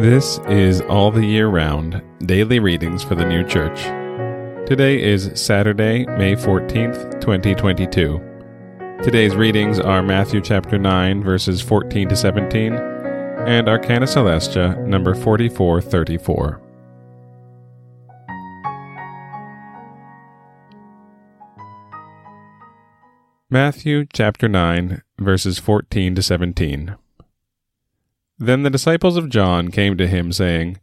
This is All the Year Round Daily Readings for the New Church. Today is Saturday, May 14th, 2022. Today's readings are Matthew chapter 9, verses 14 to 17, and Arcana Coelestia, number 4434. Matthew chapter 9, verses 14 to 17. Then the disciples of John came to him, saying,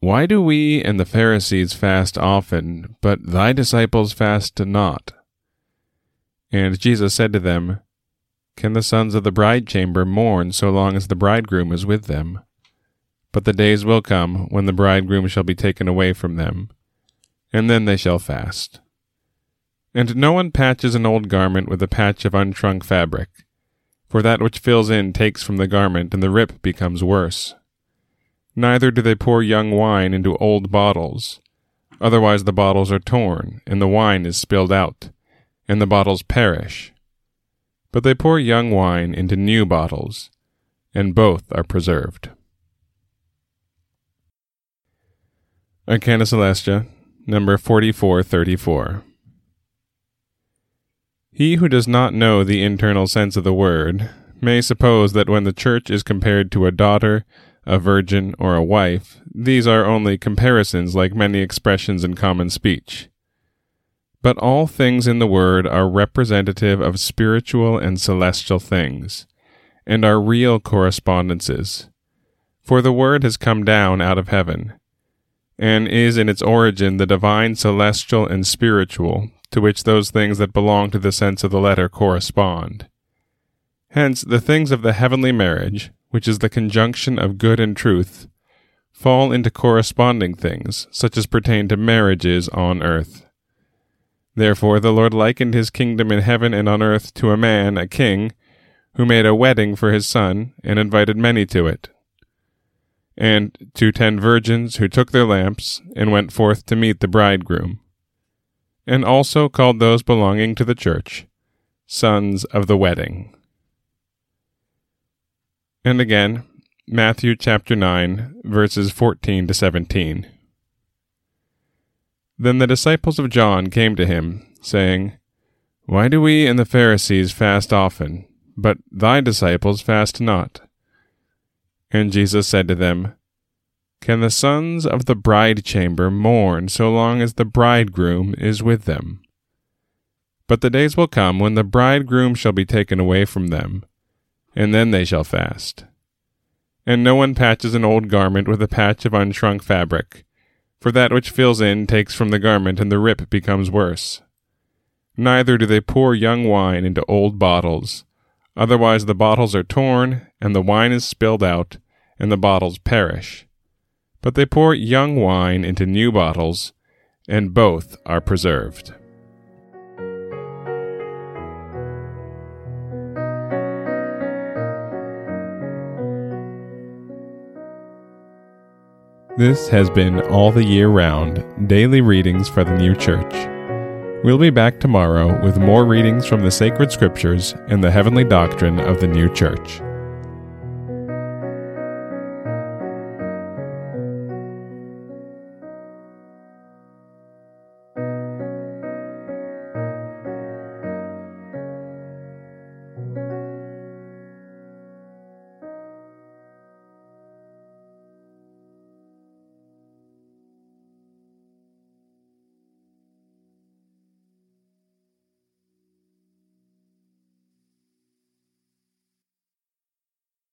Why do we and the Pharisees fast often, but thy disciples fast not? And Jesus said to them, Can the sons of the bride chamber mourn so long as the bridegroom is with them? But the days will come when the bridegroom shall be taken away from them, and then they shall fast. And no one patches an old garment with a patch of unshrunk fabric for that which fills in takes from the garment, and the rip becomes worse. Neither do they pour young wine into old bottles. Otherwise the bottles are torn, and the wine is spilled out, and the bottles perish. But they pour young wine into new bottles, and both are preserved. Arcana Coelestia, number 4434. He who does not know the internal sense of the word may suppose that when the church is compared to a daughter, a virgin, or a wife, these are only comparisons like many expressions in common speech. But all things in the word are representative of spiritual and celestial things, and are real correspondences. For the word has come down out of heaven, and is in its origin the divine celestial and spiritual, to which those things that belong to the sense of the letter correspond. Hence, the things of the heavenly marriage, which is the conjunction of good and truth, fall into corresponding things, such as pertain to marriages on earth. Therefore, the Lord likened his kingdom in heaven and on earth to a man, a king, who made a wedding for his son, and invited many to it. And to ten virgins who took their lamps, and went forth to meet the bridegroom and also called those belonging to the church sons of the wedding. And again, Matthew chapter 9, verses 14 to 17. Then the disciples of John came to him, saying, Why do we and the Pharisees fast often, but thy disciples fast not? And Jesus said to them, can the sons of the bride chamber mourn so long as the bridegroom is with them? But the days will come when the bridegroom shall be taken away from them, and then they shall fast. And no one patches an old garment with a patch of unshrunk fabric, for that which fills in takes from the garment, and the rip becomes worse. Neither do they pour young wine into old bottles, otherwise the bottles are torn, and the wine is spilled out, and the bottles perish but they pour young wine into new bottles, and both are preserved. This has been All the Year Round Daily Readings for the New Church. We'll be back tomorrow with more readings from the sacred scriptures and the heavenly doctrine of the new church.